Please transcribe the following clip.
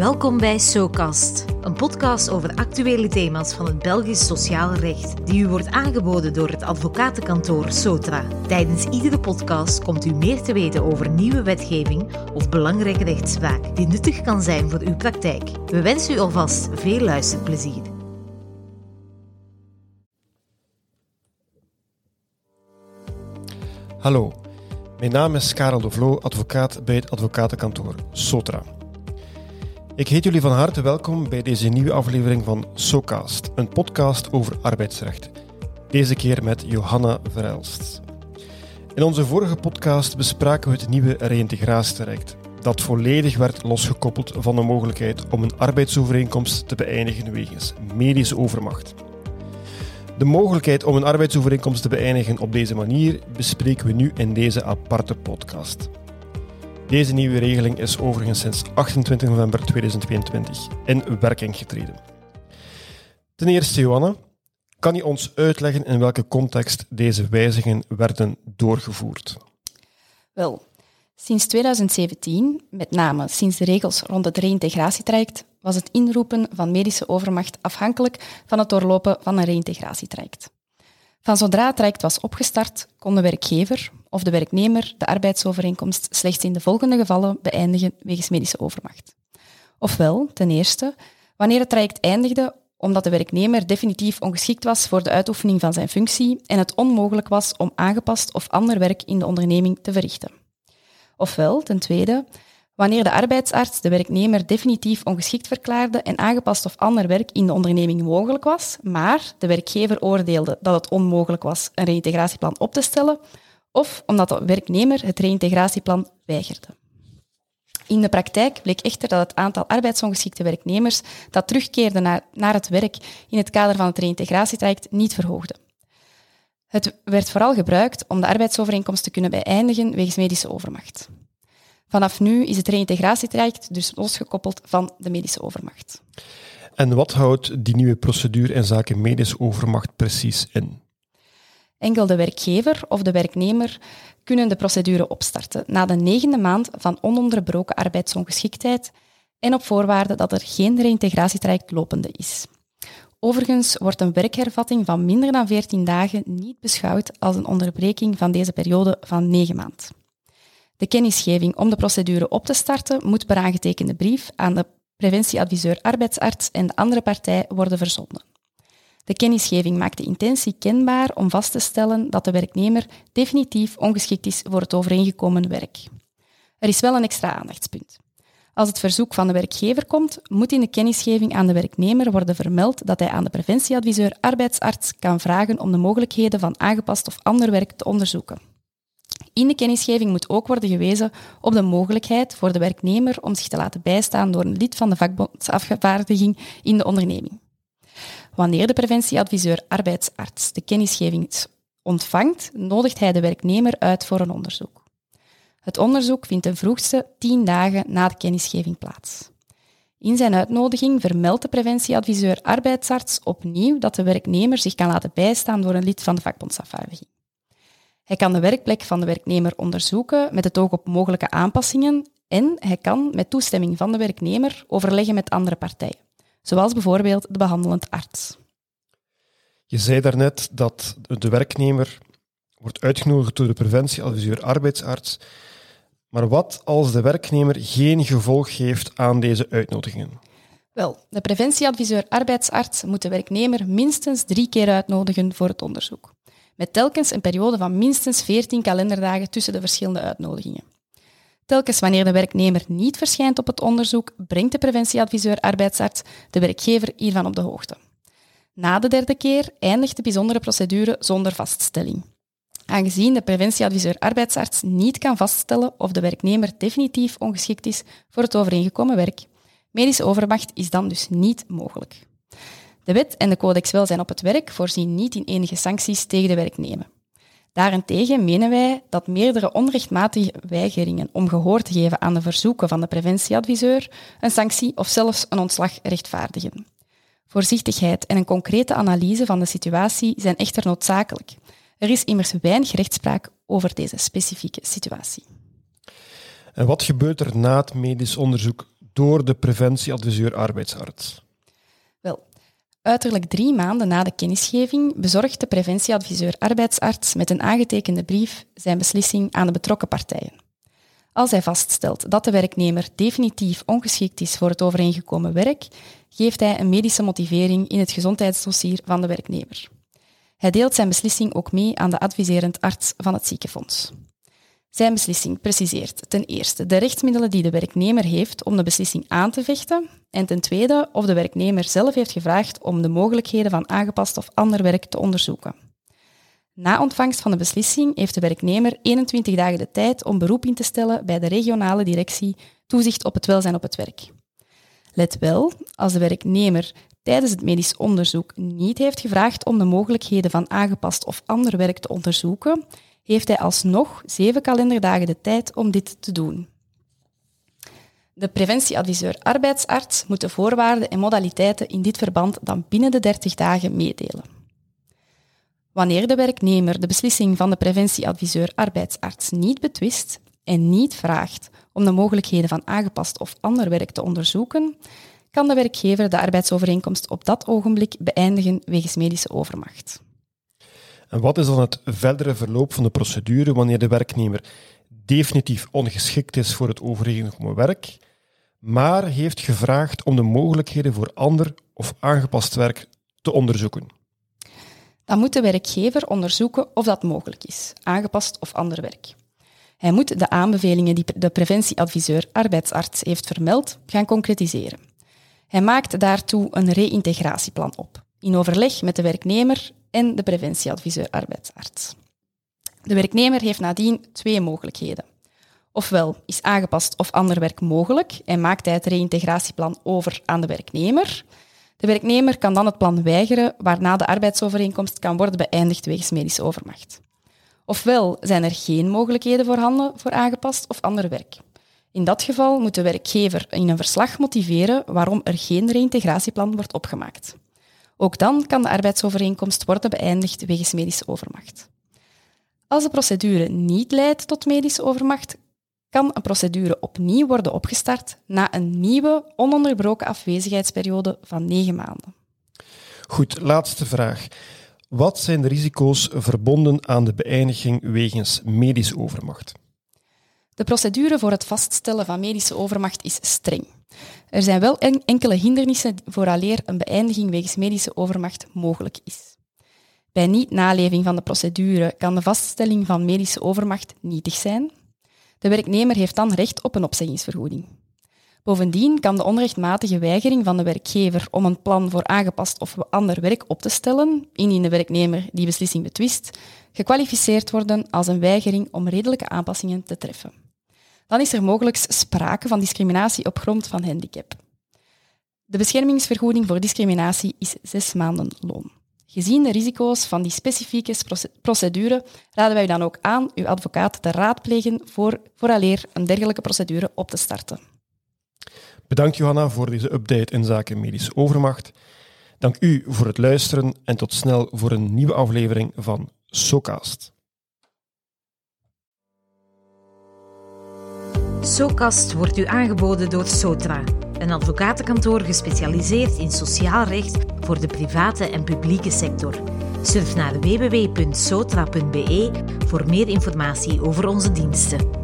Welkom bij SoCast, een podcast over actuele thema's van het Belgisch sociaal recht, die u wordt aangeboden door het advocatenkantoor Sotra. Tijdens iedere podcast komt u meer te weten over nieuwe wetgeving of belangrijke rechtspraak die nuttig kan zijn voor uw praktijk. We wensen u alvast veel luisterplezier. Hallo, mijn naam is Karel de Vloo, advocaat bij het advocatenkantoor Sotra. Ik heet jullie van harte welkom bij deze nieuwe aflevering van SoCast, een podcast over arbeidsrecht. Deze keer met Johanna Verelst. In onze vorige podcast bespraken we het nieuwe reïntegratietraject, dat volledig werd losgekoppeld van de mogelijkheid om een arbeidsovereenkomst te beëindigen wegens medische overmacht. De mogelijkheid om een arbeidsovereenkomst te beëindigen op deze manier bespreken we nu in deze aparte podcast. Deze nieuwe regeling is overigens sinds 28 november 2022 in werking getreden. Ten eerste, Johanna, kan je ons uitleggen in welke context deze wijzigingen werden doorgevoerd? Wel, sinds 2017, met name sinds de regels rond het reïntegratietraject, was het inroepen van medische overmacht afhankelijk van het doorlopen van een reïntegratietraject. Van zodra het traject was opgestart, kon de werkgever of de werknemer de arbeidsovereenkomst slechts in de volgende gevallen beëindigen wegens medische overmacht. Ofwel, ten eerste, wanneer het traject eindigde omdat de werknemer definitief ongeschikt was voor de uitoefening van zijn functie en het onmogelijk was om aangepast of ander werk in de onderneming te verrichten. Ofwel, ten tweede, wanneer de arbeidsarts de werknemer definitief ongeschikt verklaarde en aangepast of ander werk in de onderneming mogelijk was, maar de werkgever oordeelde dat het onmogelijk was een reïntegratieplan op te stellen, of omdat de werknemer het reïntegratieplan weigerde. In de praktijk bleek echter dat het aantal arbeidsongeschikte werknemers dat terugkeerde naar, het werk in het kader van het reïntegratietraject niet verhoogde. Het werd vooral gebruikt om de arbeidsovereenkomst te kunnen beëindigen wegens medische overmacht. Vanaf nu is het reïntegratietraject dus losgekoppeld van de medische overmacht. En wat houdt die nieuwe procedure in zaken medische overmacht precies in? Enkel de werkgever of de werknemer kunnen de procedure opstarten na de negende maand van ononderbroken arbeidsongeschiktheid en op voorwaarde dat er geen reïntegratietraject lopende is. Overigens wordt een werkhervatting van minder dan 14 dagen niet beschouwd als een onderbreking van deze periode van 9 maanden. De kennisgeving om de procedure op te starten moet per aangetekende brief aan de preventieadviseur arbeidsarts en de andere partij worden verzonden. De kennisgeving maakt de intentie kenbaar om vast te stellen dat de werknemer definitief ongeschikt is voor het overeengekomen werk. Er is wel een extra aandachtspunt. Als het verzoek van de werkgever komt, moet in de kennisgeving aan de werknemer worden vermeld dat hij aan de preventieadviseur arbeidsarts kan vragen om de mogelijkheden van aangepast of ander werk te onderzoeken. In de kennisgeving moet ook worden gewezen op de mogelijkheid voor de werknemer om zich te laten bijstaan door een lid van de vakbondsafgevaardiging in de onderneming. Wanneer de preventieadviseur arbeidsarts de kennisgeving ontvangt, nodigt hij de werknemer uit voor een onderzoek. Het onderzoek vindt ten vroegste tien dagen na de kennisgeving plaats. In zijn uitnodiging vermeldt de preventieadviseur arbeidsarts opnieuw dat de werknemer zich kan laten bijstaan door een lid van de vakbondsafvaardiging. Hij kan de werkplek van de werknemer onderzoeken met het oog op mogelijke aanpassingen en hij kan met toestemming van de werknemer overleggen met andere partijen zoals bijvoorbeeld de behandelend arts. Je zei daarnet dat de werknemer wordt uitgenodigd door de preventieadviseur arbeidsarts. Maar wat als de werknemer geen gevolg geeft aan deze uitnodigingen? Wel, de preventieadviseur arbeidsarts moet de werknemer minstens drie keer uitnodigen voor het onderzoek. Met telkens een periode van minstens 14 kalenderdagen tussen de verschillende uitnodigingen. Telkens wanneer de werknemer niet verschijnt op het onderzoek, brengt de preventieadviseur arbeidsarts de werkgever hiervan op de hoogte. Na de derde keer eindigt de bijzondere procedure zonder vaststelling. Aangezien de preventieadviseur arbeidsarts niet kan vaststellen of de werknemer definitief ongeschikt is voor het overeengekomen werk, medische overmacht is dan dus niet mogelijk. De wet en de codex welzijn op het werk voorzien niet in enige sancties tegen de werknemer. Daarentegen menen wij dat meerdere onrechtmatige weigeringen om gehoor te geven aan de verzoeken van de preventieadviseur een sanctie of zelfs een ontslag rechtvaardigen. Voorzichtigheid en een concrete analyse van de situatie zijn echter noodzakelijk. Er is immers weinig rechtspraak over deze specifieke situatie. En wat gebeurt er na het medisch onderzoek door de preventieadviseur arbeidsarts? Uiterlijk drie maanden na de kennisgeving bezorgt de preventieadviseur arbeidsarts met een aangetekende brief zijn beslissing aan de betrokken partijen. Als hij vaststelt dat de werknemer definitief ongeschikt is voor het overeengekomen werk, geeft hij een medische motivering in het gezondheidsdossier van de werknemer. Hij deelt zijn beslissing ook mee aan de adviserend arts van het ziekenfonds. Zijn beslissing preciseert ten eerste de rechtsmiddelen die de werknemer heeft om de beslissing aan te vechten en ten tweede of de werknemer zelf heeft gevraagd om de mogelijkheden van aangepast of ander werk te onderzoeken. Na ontvangst van de beslissing heeft de werknemer 21 dagen de tijd om beroep in te stellen bij de regionale directie toezicht op het welzijn op het werk. Let wel, als de werknemer tijdens het medisch onderzoek niet heeft gevraagd om de mogelijkheden van aangepast of ander werk te onderzoeken, heeft hij alsnog zeven kalenderdagen de tijd om dit te doen. De preventieadviseur arbeidsarts moet de voorwaarden en modaliteiten in dit verband dan binnen de 30 dagen meedelen. Wanneer de werknemer de beslissing van de preventieadviseur arbeidsarts niet betwist en niet vraagt om de mogelijkheden van aangepast of ander werk te onderzoeken, kan de werkgever de arbeidsovereenkomst op dat ogenblik beëindigen wegens medische overmacht. En wat is dan het verdere verloop van de procedure wanneer de werknemer definitief ongeschikt is voor het overeengekomen werk, maar heeft gevraagd om de mogelijkheden voor ander of aangepast werk te onderzoeken? Dan moet de werkgever onderzoeken of dat mogelijk is, aangepast of ander werk. Hij moet de aanbevelingen die de preventieadviseur arbeidsarts heeft vermeld gaan concretiseren. Hij maakt daartoe een reïntegratieplan op, in overleg met de werknemer en de preventieadviseur arbeidsarts. De werknemer heeft nadien twee mogelijkheden. Ofwel is aangepast of ander werk mogelijk en maakt hij het reïntegratieplan over aan de werknemer. De werknemer kan dan het plan weigeren, waarna de arbeidsovereenkomst kan worden beëindigd wegens medische overmacht. Ofwel zijn er geen mogelijkheden voorhanden voor aangepast of ander werk. In dat geval moet de werkgever in een verslag motiveren waarom er geen reïntegratieplan wordt opgemaakt. Ook dan kan de arbeidsovereenkomst worden beëindigd wegens medische overmacht. Als de procedure niet leidt tot medische overmacht, kan een procedure opnieuw worden opgestart na een nieuwe ononderbroken afwezigheidsperiode van negen maanden. Goed, laatste vraag. Wat zijn de risico's verbonden aan de beëindiging wegens medische overmacht? De procedure voor het vaststellen van medische overmacht is streng. Er zijn wel enkele hindernissen vooraleer een beëindiging wegens medische overmacht mogelijk is. Bij niet-naleving van de procedure kan de vaststelling van medische overmacht nietig zijn. De werknemer heeft dan recht op een opzeggingsvergoeding. Bovendien kan de onrechtmatige weigering van de werkgever om een plan voor aangepast of ander werk op te stellen, indien de werknemer die beslissing betwist, gekwalificeerd worden als een weigering om redelijke aanpassingen te treffen. Dan is er mogelijk sprake van discriminatie op grond van handicap. De beschermingsvergoeding voor discriminatie is zes maanden loon. Gezien de risico's van die specifieke procedure raden wij u dan ook aan uw advocaat te raadplegen voor, vooraleer een dergelijke procedure op te starten. Bedankt Johanna voor deze update in zaken medische overmacht. Dank u voor het luisteren en tot snel voor een nieuwe aflevering van SOCAST. SOCAST wordt u aangeboden door Sotra, een advocatenkantoor gespecialiseerd in sociaal recht voor de private en publieke sector. Surf naar www.sotra.be voor meer informatie over onze diensten.